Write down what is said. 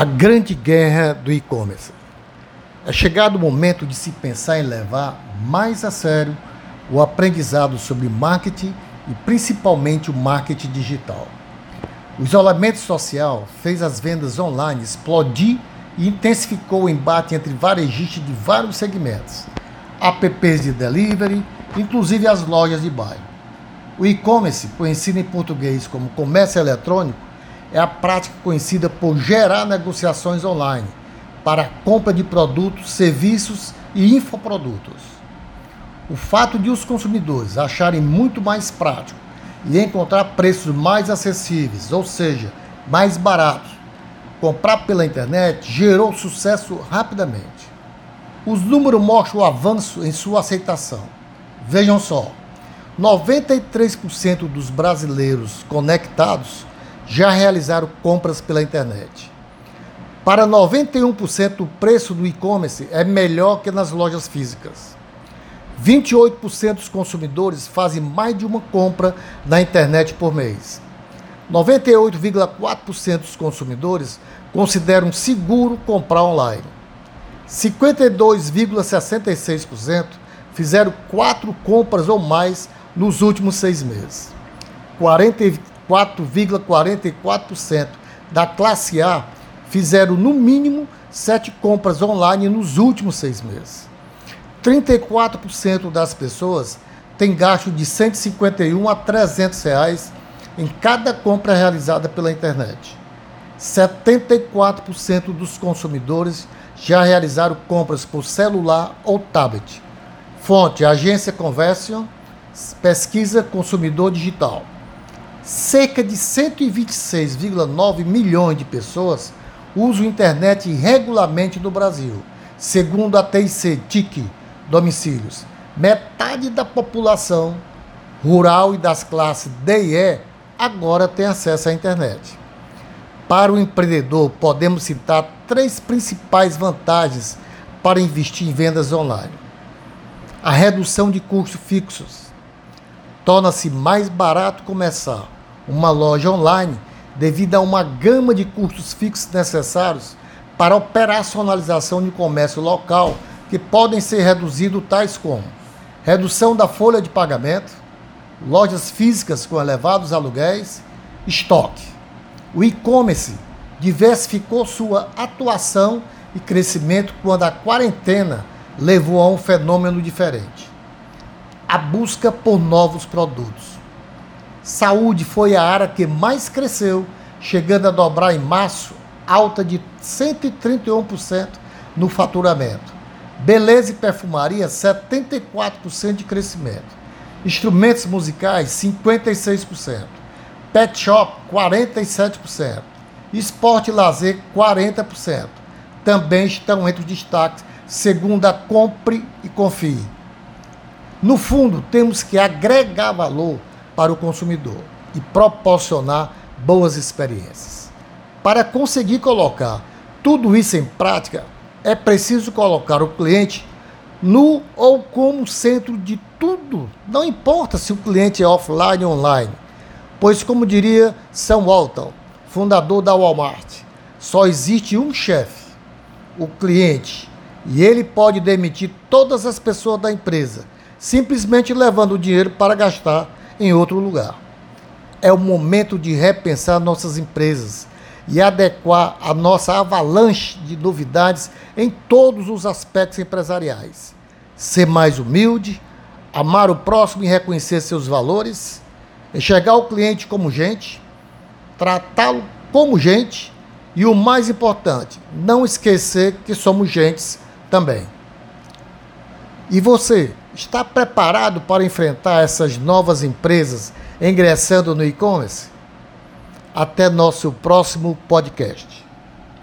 a grande guerra do e-commerce. É chegado o momento de se pensar em levar mais a sério o aprendizado sobre marketing e principalmente o marketing digital. O isolamento social fez as vendas online explodir e intensificou o embate entre varejistas de vários segmentos, apps de delivery, inclusive as lojas de bairro. O e-commerce, conhecido em português como comércio eletrônico, é a prática conhecida por gerar negociações online para a compra de produtos, serviços e infoprodutos. O fato de os consumidores acharem muito mais prático e encontrar preços mais acessíveis, ou seja, mais baratos, comprar pela internet gerou sucesso rapidamente. Os números mostram o avanço em sua aceitação. Vejam só: 93% dos brasileiros conectados já realizaram compras pela internet. Para 91%, o preço do e-commerce é melhor que nas lojas físicas. 28% dos consumidores fazem mais de uma compra na internet por mês. 98,4% dos consumidores consideram seguro comprar online. 52,66% fizeram quatro compras ou mais nos últimos seis meses. 4,44% da classe A fizeram no mínimo sete compras online nos últimos seis meses. 34% das pessoas têm gasto de 151 a 300 reais em cada compra realizada pela internet. 74% dos consumidores já realizaram compras por celular ou tablet. Fonte: Agência Conversion, Pesquisa Consumidor Digital cerca de 126,9 milhões de pessoas usam internet regularmente no Brasil, segundo a TIC, TIC, domicílios. Metade da população rural e das classes D e E agora tem acesso à internet. Para o empreendedor, podemos citar três principais vantagens para investir em vendas online: a redução de custos fixos, torna-se mais barato começar uma loja online devido a uma gama de custos fixos necessários para operacionalização de comércio local que podem ser reduzidos tais como redução da folha de pagamento, lojas físicas com elevados aluguéis, estoque. O e-commerce diversificou sua atuação e crescimento quando a quarentena levou a um fenômeno diferente: a busca por novos produtos. Saúde foi a área que mais cresceu, chegando a dobrar em março, alta de 131% no faturamento. Beleza e perfumaria, 74% de crescimento. Instrumentos musicais, 56%. Pet shop, 47%. Esporte e lazer, 40%. Também estão entre os destaques, segundo a Compre e Confie. No fundo, temos que agregar valor para o consumidor e proporcionar boas experiências. Para conseguir colocar tudo isso em prática, é preciso colocar o cliente no ou como centro de tudo. Não importa se o cliente é offline ou online, pois, como diria Sam Walton, fundador da Walmart, só existe um chefe, o cliente, e ele pode demitir todas as pessoas da empresa, simplesmente levando o dinheiro para gastar em outro lugar. É o momento de repensar nossas empresas e adequar a nossa avalanche de novidades em todos os aspectos empresariais. Ser mais humilde, amar o próximo e reconhecer seus valores, enxergar o cliente como gente, tratá-lo como gente e o mais importante, não esquecer que somos gentes também. E você, está preparado para enfrentar essas novas empresas ingressando no e-commerce? Até nosso próximo podcast.